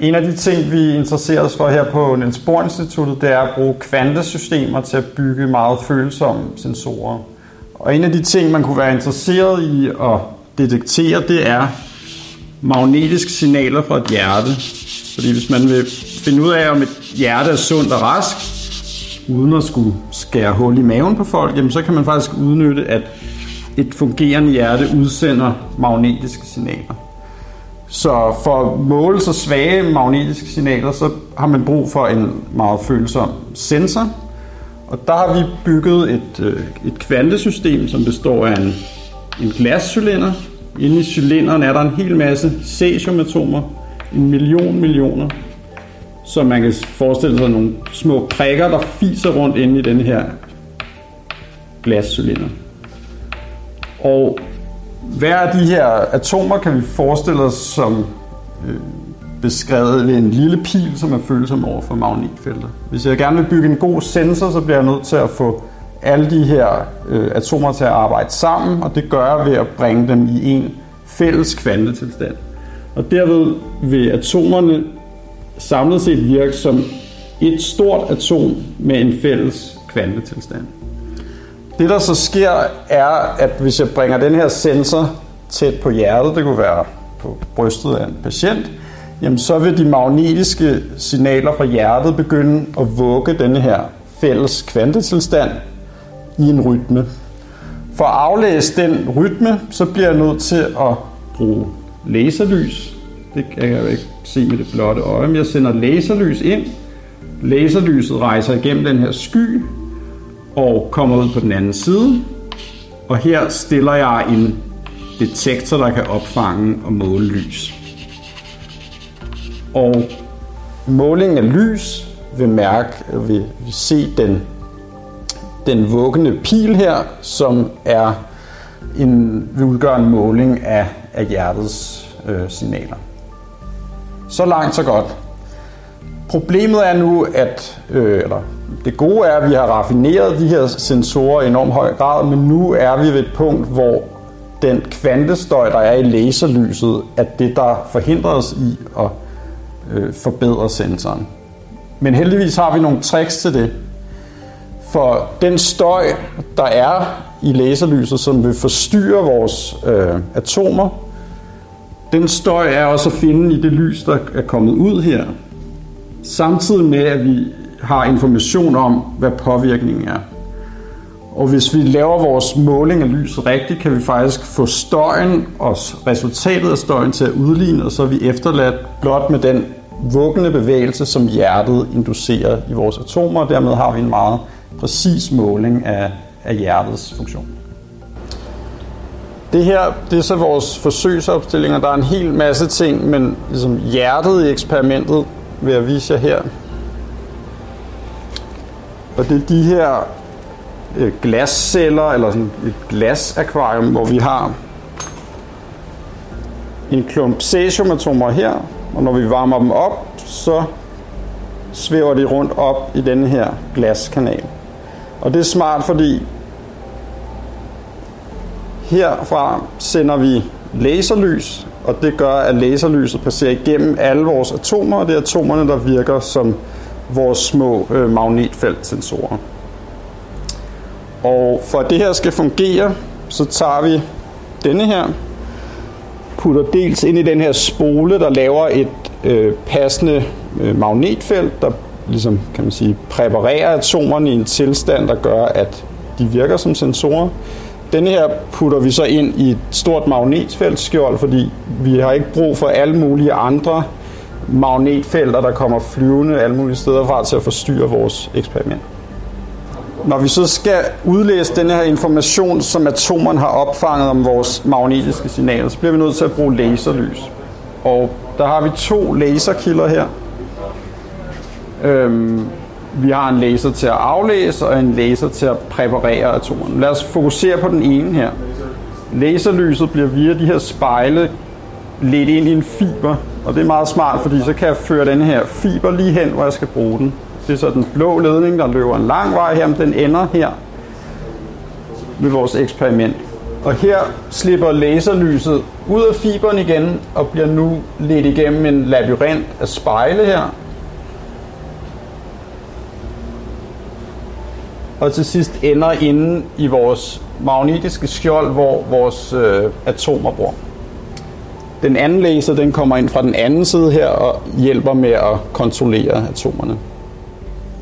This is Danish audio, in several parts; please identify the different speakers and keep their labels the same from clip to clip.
Speaker 1: En af de ting, vi interesserer os for her på Niels Bohr Instituttet, det er at bruge kvantesystemer til at bygge meget følsomme sensorer. Og en af de ting, man kunne være interesseret i at detektere, det er magnetiske signaler fra et hjerte. Fordi hvis man vil finde ud af, om et hjerte er sundt og rask, uden at skulle skære hul i maven på folk, jamen så kan man faktisk udnytte, at et fungerende hjerte udsender magnetiske signaler. Så for at måle så svage magnetiske signaler, så har man brug for en meget følsom sensor. Og der har vi bygget et, øh, et kvantesystem, som består af en, en glascylinder. Inde i cylinderen er der en hel masse cesiumatomer, en million millioner, så man kan forestille sig nogle små prikker, der fiser rundt inde i den her glascylinder. Og hver af de her atomer kan vi forestille os som øh, beskrevet ved en lille pil, som er følsom over for magnetfelter. Hvis jeg gerne vil bygge en god sensor, så bliver jeg nødt til at få alle de her øh, atomer til at arbejde sammen, og det gør jeg ved at bringe dem i en fælles kvantetilstand. Og derved vil atomerne samlet set virke som et stort atom med en fælles kvantetilstand. Det der så sker er, at hvis jeg bringer den her sensor tæt på hjertet, det kunne være på brystet af en patient, jamen så vil de magnetiske signaler fra hjertet begynde at vugge denne her fælles kvantetilstand i en rytme. For at aflæse den rytme, så bliver jeg nødt til at bruge laserlys. Det kan jeg jo ikke se med det blotte øje, men jeg sender laserlys ind. Laserlyset rejser igennem den her sky og kommer ud på den anden side. Og her stiller jeg en detektor, der kan opfange og måle lys. Og målingen af lys vil mærke, vil, vil se den, den vuggende pil her, som er en, vil udgøre en måling af, af hjertets øh, signaler. Så langt, så godt. Problemet er nu, at øh, eller det gode er, at vi har raffineret de her sensorer i enormt høj grad, men nu er vi ved et punkt, hvor den kvantestøj, der er i laserlyset, er det, der forhindrer os i at øh, forbedre sensoren. Men heldigvis har vi nogle tricks til det. For den støj, der er i laserlyset, som vil forstyrre vores øh, atomer, den støj er også at finde i det lys, der er kommet ud her. Samtidig med, at vi har information om, hvad påvirkningen er. Og hvis vi laver vores måling af lys rigtigt, kan vi faktisk få støjen og resultatet af støjen til at udligne, og så er vi efterladt blot med den vuggende bevægelse, som hjertet inducerer i vores atomer, og dermed har vi en meget præcis måling af, af hjertets funktion. Det her, det er så vores forsøgsopstillinger. Der er en hel masse ting, men ligesom hjertet i eksperimentet vil jeg vise jer her. Og det er de her øh, glasceller, eller sådan et glasakvarium, hvor vi har en klump cesiumatomer her, og når vi varmer dem op, så svæver de rundt op i denne her glaskanal. Og det er smart, fordi herfra sender vi laserlys, og det gør, at laserlyset passerer igennem alle vores atomer, og det er atomerne, der virker som vores små øh, magnetfeltsensorer. Og for at det her skal fungere, så tager vi denne her, putter dels ind i den her spole, der laver et øh, passende øh, magnetfelt, der ligesom, kan man sige, præparerer atomerne i en tilstand, der gør, at de virker som sensorer. Denne her putter vi så ind i et stort magnetfeltskjold, fordi vi har ikke brug for alle mulige andre magnetfelter, der kommer flyvende alle mulige steder fra til at forstyrre vores eksperiment. Når vi så skal udlæse den her information, som atomerne har opfanget om vores magnetiske signaler, så bliver vi nødt til at bruge laserlys. Og der har vi to laserkilder her. Øhm, vi har en laser til at aflæse og en laser til at præparere atomerne. Lad os fokusere på den ene her. Laserlyset bliver via de her spejle ledt ind i en fiber, og det er meget smart, fordi så kan jeg føre den her fiber lige hen, hvor jeg skal bruge den. Det er så den blå ledning, der løber en lang vej her, men den ender her ved vores eksperiment. Og her slipper laserlyset ud af fiberen igen og bliver nu ledt igennem en labyrint af spejle her. Og til sidst ender inde i vores magnetiske skjold, hvor vores øh, atomer bor. Den anden laser den kommer ind fra den anden side her og hjælper med at kontrollere atomerne.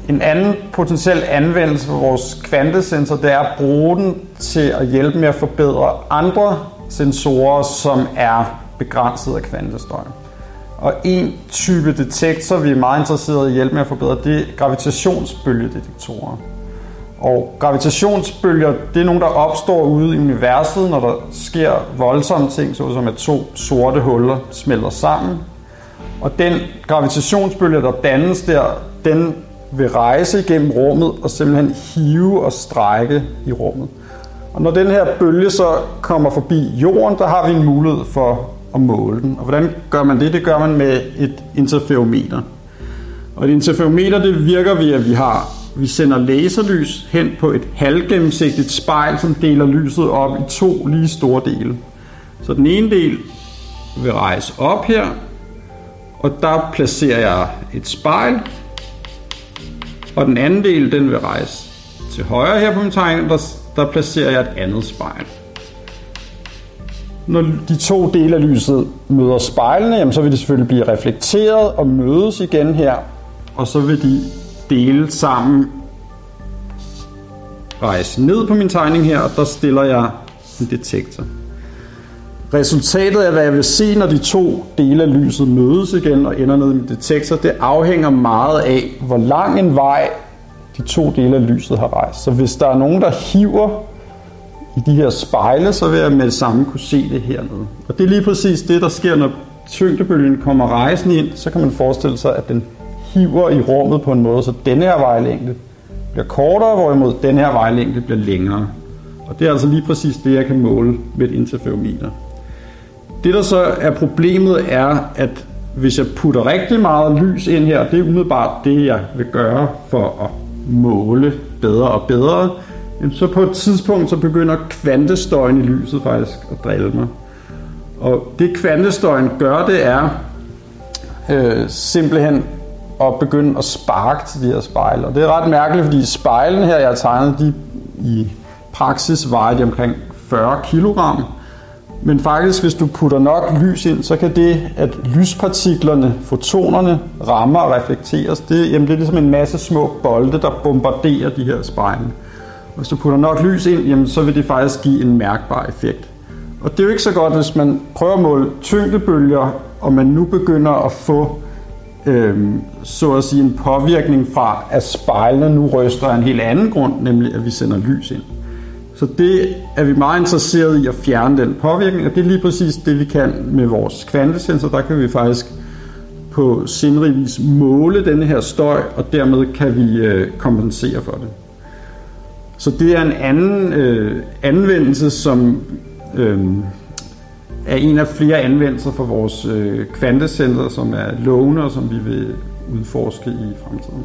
Speaker 1: En anden potentiel anvendelse for vores kvantesensor, det er at bruge den til at hjælpe med at forbedre andre sensorer, som er begrænset af kvantestøj. Og en type detektor, vi er meget interesserede i at hjælpe med at forbedre, det er gravitationsbølgedetektorer. Og gravitationsbølger, det er nogle, der opstår ude i universet, når der sker voldsomme ting, såsom at to sorte huller smelter sammen. Og den gravitationsbølge, der dannes der, den vil rejse igennem rummet og simpelthen hive og strække i rummet. Og når den her bølge så kommer forbi jorden, der har vi en mulighed for at måle den. Og hvordan gør man det? Det gør man med et interferometer. Og et interferometer, det virker ved, at vi har vi sender laserlys hen på et halvgennemsigtigt spejl, som deler lyset op i to lige store dele. Så den ene del vil rejse op her, og der placerer jeg et spejl, og den anden del den vil rejse til højre her på min tegning, der, der placerer jeg et andet spejl. Når de to dele af lyset møder spejlene, jamen, så vil det selvfølgelig blive reflekteret og mødes igen her, og så vil de dele sammen rejse ned på min tegning her, og der stiller jeg en detektor. Resultatet af, hvad jeg vil se, når de to dele af lyset mødes igen og ender ned i min detektor, det afhænger meget af, hvor lang en vej de to dele af lyset har rejst. Så hvis der er nogen, der hiver i de her spejle, så vil jeg med det samme kunne se det hernede. Og det er lige præcis det, der sker, når tyngdebølgen kommer rejsen ind, så kan man forestille sig, at den hiver i rummet på en måde, så denne her vejlængde bliver kortere, hvorimod den her vejlængde bliver længere. Og det er altså lige præcis det, jeg kan måle med et interferometer. Det, der så er problemet, er, at hvis jeg putter rigtig meget lys ind her, det er umiddelbart det, jeg vil gøre for at måle bedre og bedre, så på et tidspunkt så begynder kvantestøjen i lyset faktisk at drille mig. Og det kvantestøjen gør, det er øh, simpelthen at begynde at sparke til de her spejle. Og det er ret mærkeligt, fordi spejlene her, jeg har tegnet, de i praksis vejer de omkring 40 kg. Men faktisk, hvis du putter nok lys ind, så kan det, at lyspartiklerne, fotonerne, rammer og reflekteres, det, jamen det er ligesom en masse små bolde, der bombarderer de her spejle. Hvis du putter nok lys ind, jamen så vil det faktisk give en mærkbar effekt. Og det er jo ikke så godt, hvis man prøver at måle tyngdebølger, og man nu begynder at få øh, så at sige en påvirkning fra, at spejlene nu ryster af en helt anden grund, nemlig at vi sender lys ind. Så det er vi meget interesseret i at fjerne den påvirkning, og det er lige præcis det, vi kan med vores kvantesensor. Der kan vi faktisk på sindrig vis måle denne her støj, og dermed kan vi øh, kompensere for det. Så det er en anden øh, anvendelse, som øh, er en af flere anvendelser for vores øh, kvantecenter, som er lovende og som vi vil udforske i fremtiden.